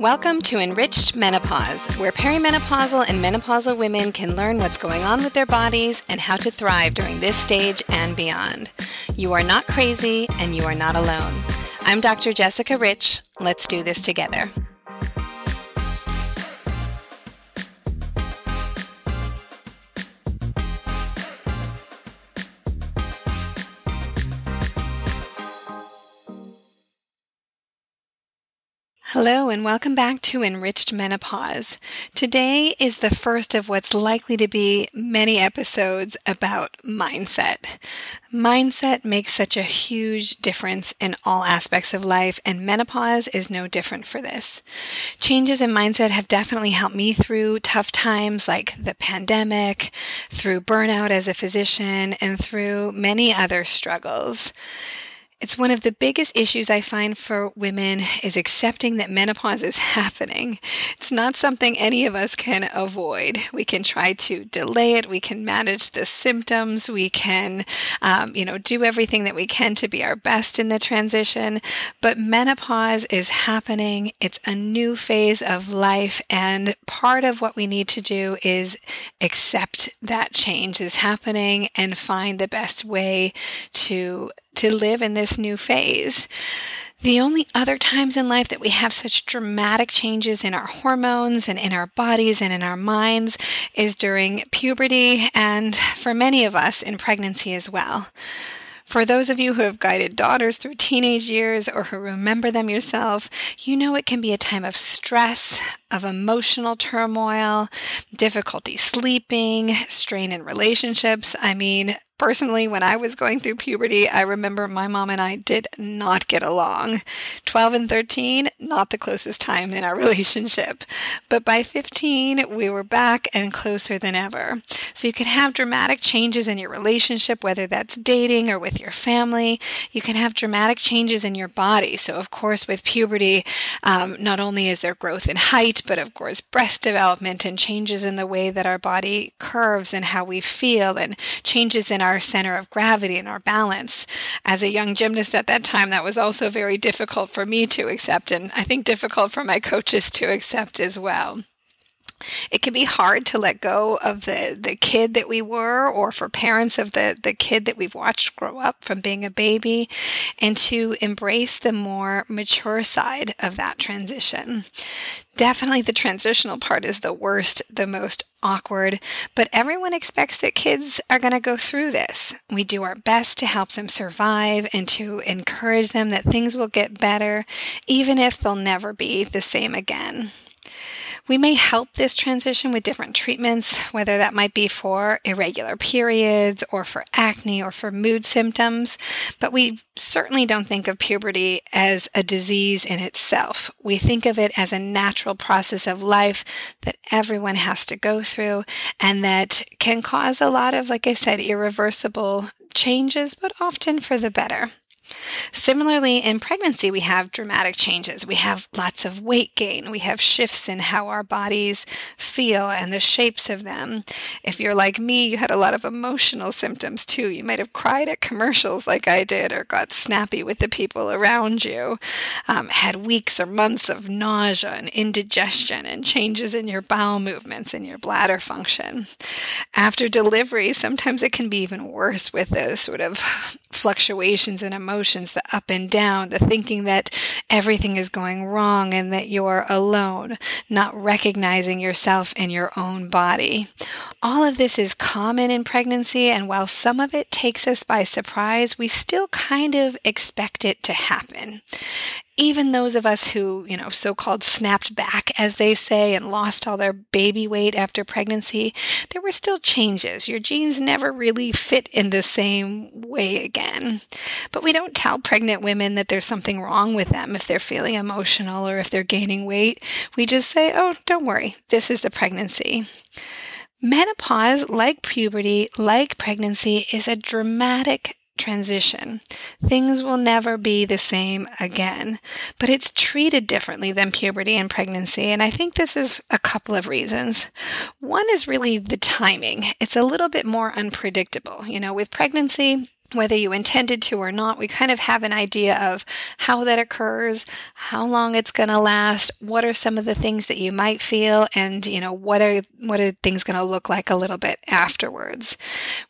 Welcome to Enriched Menopause, where perimenopausal and menopausal women can learn what's going on with their bodies and how to thrive during this stage and beyond. You are not crazy and you are not alone. I'm Dr. Jessica Ritch. Let's do this together. Hello, and welcome back to Enriched Menopause. Today is the first of what's likely to be many episodes about mindset. Mindset makes such a huge difference in all aspects of life, and menopause is no different for this. Changes in mindset have definitely helped me through tough times like the pandemic, through burnout as a physician, and through many other struggles. It's one of the biggest issues I find for women is accepting that menopause is happening. It's not something any of us can avoid. We can try to delay it. We can manage the symptoms. We can, um, you know, do everything that we can to be our best in the transition. But menopause is happening. It's a new phase of life. And part of what we need to do is accept that change is happening and find the best way to to live in this new phase. The only other times in life that we have such dramatic changes in our hormones and in our bodies and in our minds is during puberty and for many of us in pregnancy as well. For those of you who have guided daughters through teenage years or who remember them yourself, you know it can be a time of stress, of emotional turmoil, difficulty sleeping, strain in relationships. I mean, Personally, when I was going through puberty, I remember my mom and I did not get along. 12 and 13, not the closest time in our relationship. But by 15, we were back and closer than ever. So you can have dramatic changes in your relationship, whether that's dating or with your family. You can have dramatic changes in your body. So, of course, with puberty, um, not only is there growth in height, but of course, breast development and changes in the way that our body curves and how we feel, and changes in our our center of gravity and our balance. As a young gymnast at that time, that was also very difficult for me to accept, and I think difficult for my coaches to accept as well. It can be hard to let go of the, the kid that we were, or for parents of the, the kid that we've watched grow up from being a baby, and to embrace the more mature side of that transition. Definitely the transitional part is the worst, the most awkward, but everyone expects that kids are going to go through this. We do our best to help them survive and to encourage them that things will get better, even if they'll never be the same again. We may help this transition with different treatments, whether that might be for irregular periods or for acne or for mood symptoms, but we certainly don't think of puberty as a disease in itself. We think of it as a natural process of life that everyone has to go through and that can cause a lot of, like I said, irreversible changes, but often for the better. Similarly, in pregnancy, we have dramatic changes. We have lots of weight gain. We have shifts in how our bodies feel and the shapes of them. If you're like me, you had a lot of emotional symptoms too. You might have cried at commercials like I did, or got snappy with the people around you, um, had weeks or months of nausea and indigestion and changes in your bowel movements and your bladder function. After delivery, sometimes it can be even worse with the sort of fluctuations in emotions the up and down, the thinking that everything is going wrong and that you're alone, not recognizing yourself in your own body. All of this is common in pregnancy, and while some of it takes us by surprise, we still kind of expect it to happen even those of us who, you know, so called snapped back, as they say, and lost all their baby weight after pregnancy, there were still changes. Your jeans never really fit in the same way again. But we don't tell pregnant women that there's something wrong with them if they're feeling emotional or if they're gaining weight. We just say, oh, don't worry, this is the pregnancy. Menopause, like puberty, like pregnancy, is a dramatic transition. Things will never be the same again, but it's treated differently than puberty and pregnancy. And I think this is a couple of reasons. One is really the timing. It's a little bit more unpredictable. You know, with pregnancy, whether you intended to or not, we kind of have an idea of how that occurs, how long it's going to last, what are some of the things that you might feel, and you know what are what are things going to look like a little bit afterwards.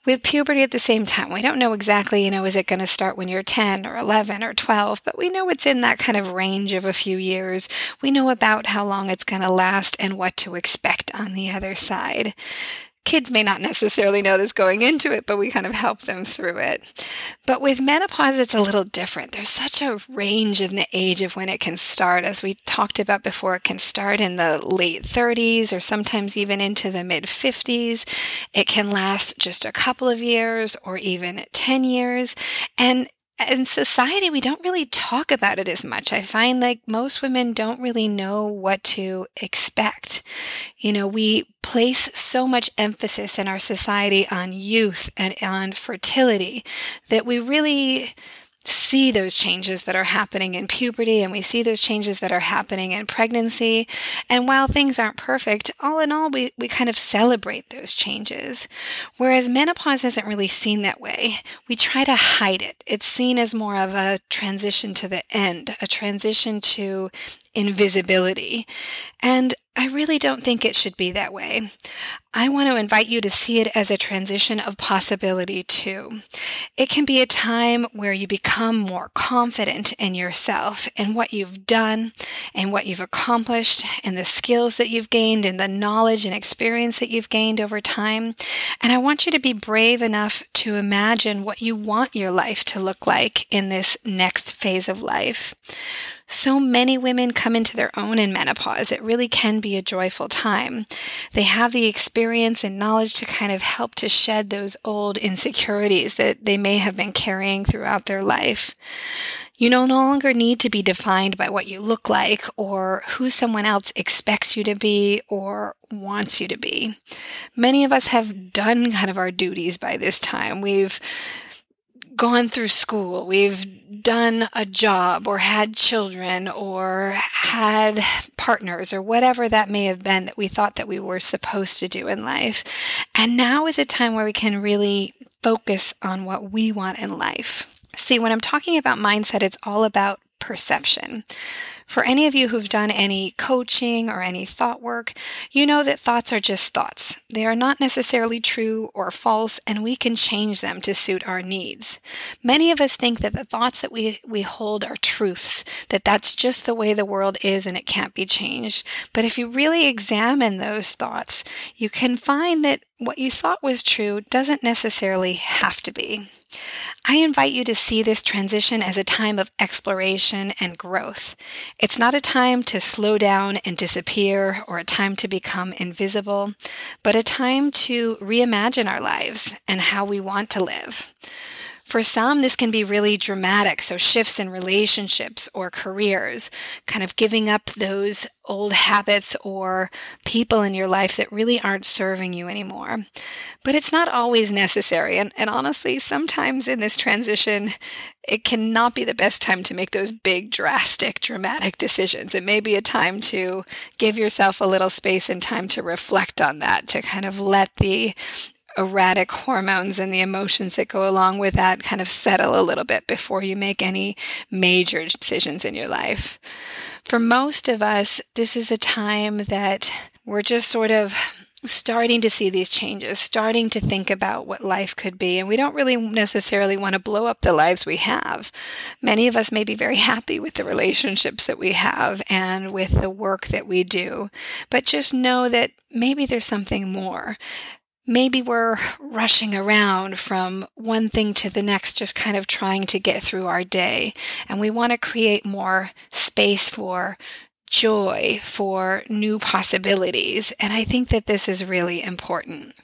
With puberty at the same time, we don't know exactly, you know, is it going to start when you're 10 or 11 or 12, but we know it's in that kind of range of a few years. We know about how long it's going to last and what to expect on the other side kids may not necessarily know this going into it, but we kind of help them through it. But with menopause, it's a little different. There's such a range in the age of when it can start. As we talked about before, it can start in the late 30s or sometimes even into the mid 50s. It can last just a couple of years or even 10 years. And in society, we don't really talk about it as much. I find like most women don't really know what to expect. You know, we place so much emphasis in our society on youth and on fertility that we really see those changes that are happening in puberty and we see those changes that are happening in pregnancy. And while things aren't perfect, all in all, we, we kind of celebrate those changes. Whereas menopause isn't really seen that way. We try to hide it. It's seen as more of a transition to the end, a transition to invisibility. And I really don't think it should be that way. I want to invite you to see it as a transition of possibility too. It can be a time where you become more confident in yourself and what you've done and what you've accomplished and the skills that you've gained and the knowledge and experience that you've gained over time. And I want you to be brave enough to imagine what you want your life to look like in this next phase of life. So many women come into their own in menopause. It really can be a joyful time. They have the experience and knowledge to kind of help to shed those old insecurities that they may have been carrying throughout their life. You no longer need to be defined by what you look like or who someone else expects you to be or wants you to be. Many of us have done kind of our duties by this time. We've gone through school, we've done a job or had children or had partners or whatever that may have been that we thought that we were supposed to do in life. And now is a time where we can really focus on what we want in life. See, when I'm talking about mindset, it's all about perception. For any of you who've done any coaching or any thought work, you know that thoughts are just thoughts. They are not necessarily true or false, and we can change them to suit our needs. Many of us think that the thoughts that we, we hold are truths, that that's just the way the world is and it can't be changed. But if you really examine those thoughts, you can find that what you thought was true doesn't necessarily have to be. I invite you to see this transition as a time of exploration and growth. It's not a time to slow down and disappear or a time to become invisible, but a time to reimagine our lives and how we want to live. For some, this can be really dramatic. So, shifts in relationships or careers, kind of giving up those old habits or people in your life that really aren't serving you anymore. But it's not always necessary. And, and honestly, sometimes in this transition, it cannot be the best time to make those big, drastic, dramatic decisions. It may be a time to give yourself a little space and time to reflect on that, to kind of let the erratic hormones and the emotions that go along with that kind of settle a little bit before you make any major decisions in your life. For most of us, this is a time that we're just sort of starting to see these changes, starting to think about what life could be. And we don't really necessarily want to blow up the lives we have. Many of us may be very happy with the relationships that we have and with the work that we do, but just know that maybe there's something more maybe we're rushing around from one thing to the next, just kind of trying to get through our day. And we want to create more space for joy, for new possibilities. And I think that this is really important.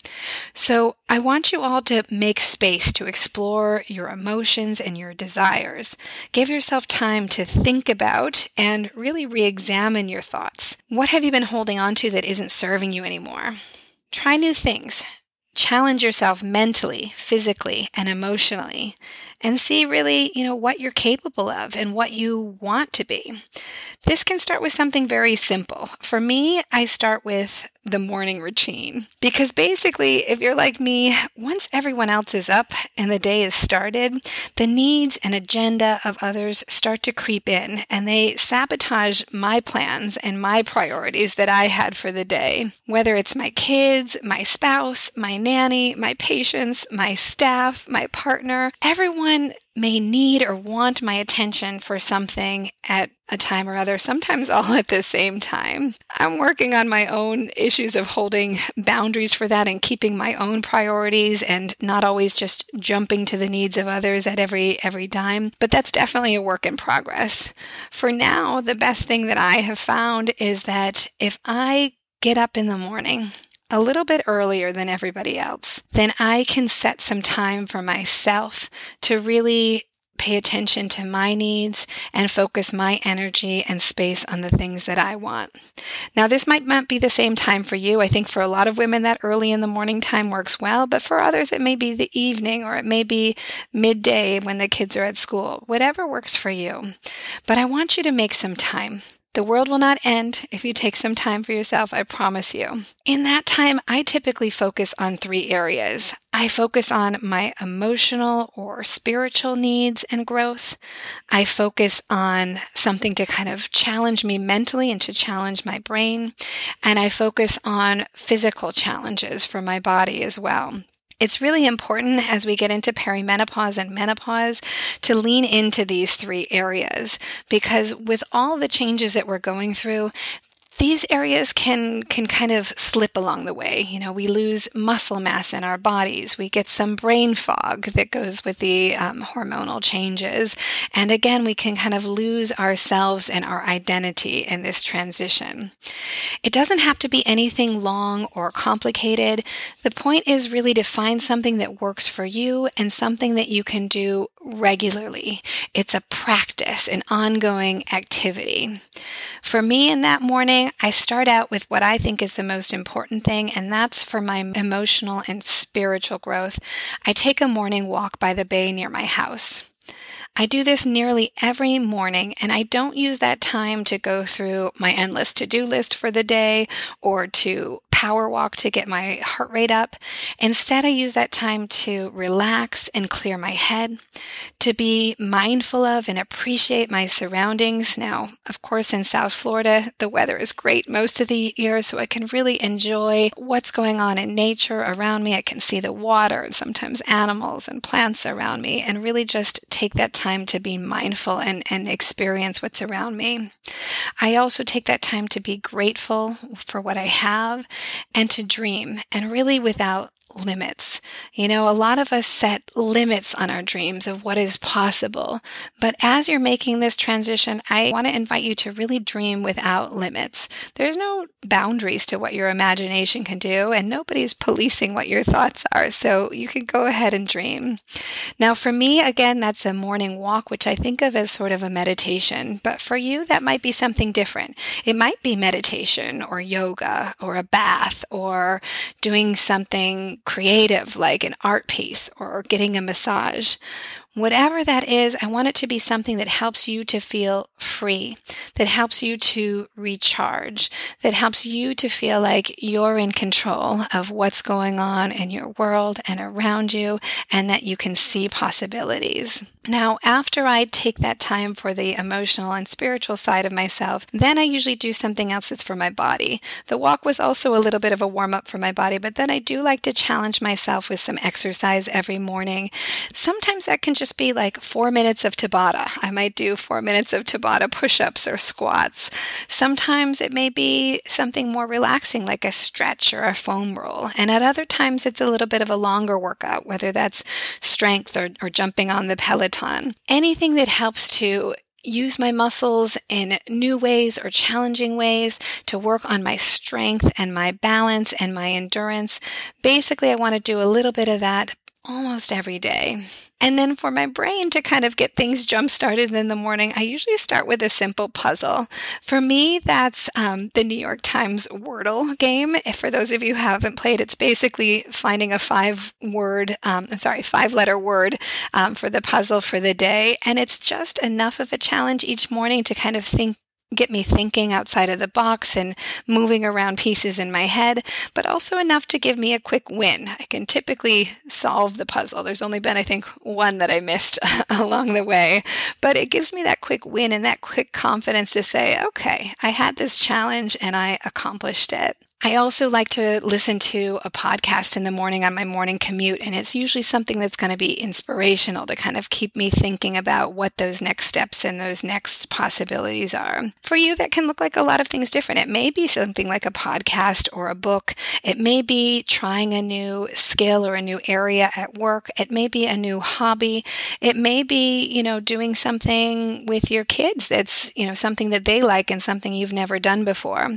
So I want you all to make space to explore your emotions and your desires. Give yourself time to think about and really re examine your thoughts. What have you been holding on to that isn't serving you anymore? Try new things. Challenge yourself mentally, physically, and emotionally and see really, you know, what you're capable of and what you want to be. This can start with something very simple. For me, I start with the morning routine because basically, if you're like me, once everyone else is up and the day is started, the needs and agenda of others start to creep in and they sabotage my plans and my priorities that I had for the day. Whether it's my kids, my spouse, my nanny, my patients, my staff, my partner, everyone may need or want my attention for something at a time or other, sometimes all at the same time. I'm working on my own issues of holding boundaries for that and keeping my own priorities and not always just jumping to the needs of others at every every dime, but that's definitely a work in progress. For now, the best thing that I have found is that if I get up in the morning a little bit earlier than everybody else, then I can set some time for myself to really pay attention to my needs and focus my energy and space on the things that I want. Now, this might not be the same time for you. I think for a lot of women, that early in the morning time works well, but for others, it may be the evening or it may be midday when the kids are at school. Whatever works for you. But I want you to make some time. The world will not end if you take some time for yourself, I promise you. In that time, I typically focus on three areas. I focus on my emotional or spiritual needs and growth. I focus on something to kind of challenge me mentally and to challenge my brain. And I focus on physical challenges for my body as well. It's really important as we get into perimenopause and menopause to lean into these three areas because with all the changes that we're going through, these areas can can kind of slip along the way. You know, we lose muscle mass in our bodies. We get some brain fog that goes with the um, hormonal changes, and again, we can kind of lose ourselves and our identity in this transition. It doesn't have to be anything long or complicated. The point is really to find something that works for you and something that you can do regularly. It's a practice, an ongoing activity. For me in that morning, I start out with what I think is the most important thing, and that's for my emotional and spiritual growth. I take a morning walk by the bay near my house. I do this nearly every morning, and I don't use that time to go through my endless to do list for the day or to power walk to get my heart rate up. Instead, I use that time to relax and clear my head, to be mindful of and appreciate my surroundings. Now, of course, in South Florida, the weather is great most of the year, so I can really enjoy what's going on in nature around me. I can see the water sometimes animals and plants around me and really just take that time to be mindful and, and experience what's around me. I also take that time to be grateful for what I have and to dream and really without limits. You know, a lot of us set limits on our dreams of what is possible. But as you're making this transition, I want to invite you to really dream without limits. There's no boundaries to what your imagination can do, and nobody's policing what your thoughts are. So you can go ahead and dream. Now, for me, again, that's a morning walk, which I think of as sort of a meditation. But for you, that might be something different. It might be meditation or yoga or a bath or doing something creative, like an art piece or getting a massage. Whatever that is, I want it to be something that helps you to feel free, that helps you to recharge, that helps you to feel like you're in control of what's going on in your world and around you, and that you can see possibilities. Now, after I take that time for the emotional and spiritual side of myself, then I usually do something else that's for my body. The walk was also a little bit of a warm up for my body, but then I do like to challenge myself with some exercise every morning. Sometimes that can just just be like four minutes of Tabata. I might do four minutes of Tabata push ups or squats. Sometimes it may be something more relaxing, like a stretch or a foam roll. And at other times, it's a little bit of a longer workout, whether that's strength or, or jumping on the Peloton. Anything that helps to use my muscles in new ways or challenging ways to work on my strength and my balance and my endurance. Basically, I want to do a little bit of that almost every day. And then for my brain to kind of get things jump started in the morning, I usually start with a simple puzzle. For me, that's um, the New York Times Wordle game. If for those of you who haven't played, it's basically finding a five word, um, sorry, five letter word um, for the puzzle for the day. And it's just enough of a challenge each morning to kind of think get me thinking outside of the box and moving around pieces in my head, but also enough to give me a quick win. I can typically solve the puzzle. There's only been, I think, one that I missed along the way, but it gives me that quick win and that quick confidence to say, okay, I had this challenge and I accomplished it. I also like to listen to a podcast in the morning on my morning commute, and it's usually something that's going to be inspirational to kind of keep me thinking about what those next steps and those next possibilities are. For you, that can look like a lot of things different. It may be something like a podcast or a book. It may be trying a new skill or a new area at work. It may be a new hobby. It may be, you know, doing something with your kids that's, you know, something that they like and something you've never done before.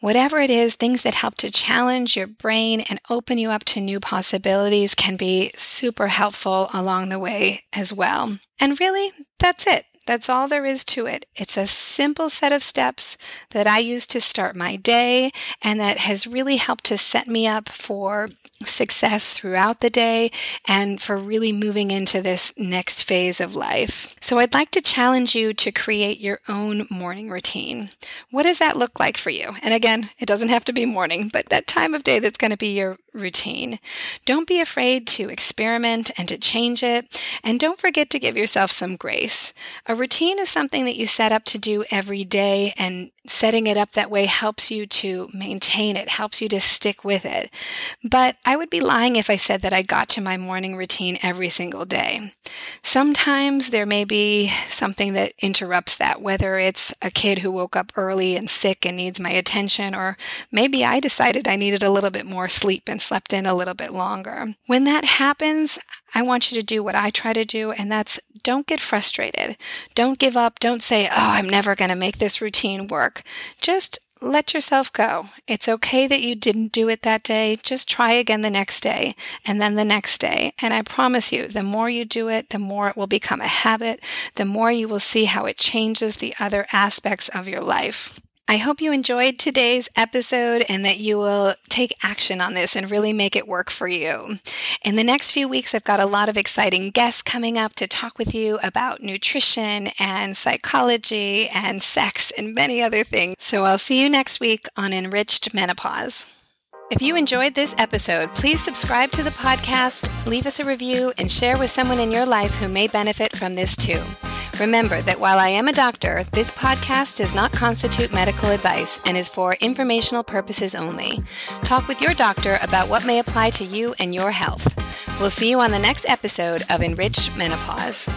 Whatever it is, things things that help to challenge your brain and open you up to new possibilities can be super helpful along the way as well. And really, that's it. That's all there is to it. It's a simple set of steps that I use to start my day and that has really helped to set me up for success throughout the day and for really moving into this next phase of life. So I'd like to challenge you to create your own morning routine. What does that look like for you? And again, it doesn't have to be morning, but that time of day that's going to be your routine. Don't be afraid to experiment and to change it. And don't forget to give yourself some grace. A routine is something that you set up to do every day, and setting it up that way helps you to maintain it, helps you to stick with it. But I would be lying if I said that I got to my morning routine every single day. Sometimes there may be something that interrupts that, whether it's a kid who woke up early and sick and needs my attention, or maybe I decided I needed a little bit more sleep and slept in a little bit longer. When that happens, I want you to do what I try to do, and that's don't get frustrated. Don't give up. Don't say, oh, I'm never going to make this routine work. Just let yourself go. It's okay that you didn't do it that day. Just try again the next day and then the next day. And I promise you, the more you do it, the more it will become a habit, the more you will see how it changes the other aspects of your life. I hope you enjoyed today's episode and that you will take action on this and really make it work for you. In the next few weeks, I've got a lot of exciting guests coming up to talk with you about nutrition and psychology and sex and many other things. So I'll see you next week on Enriched Menopause. If you enjoyed this episode, please subscribe to the podcast, leave us a review, and share with someone in your life who may benefit from this too. Remember that while I am a doctor, this podcast does not constitute medical advice and is for informational purposes only. Talk with your doctor about what may apply to you and your health. We'll see you on the next episode of Enriched Menopause.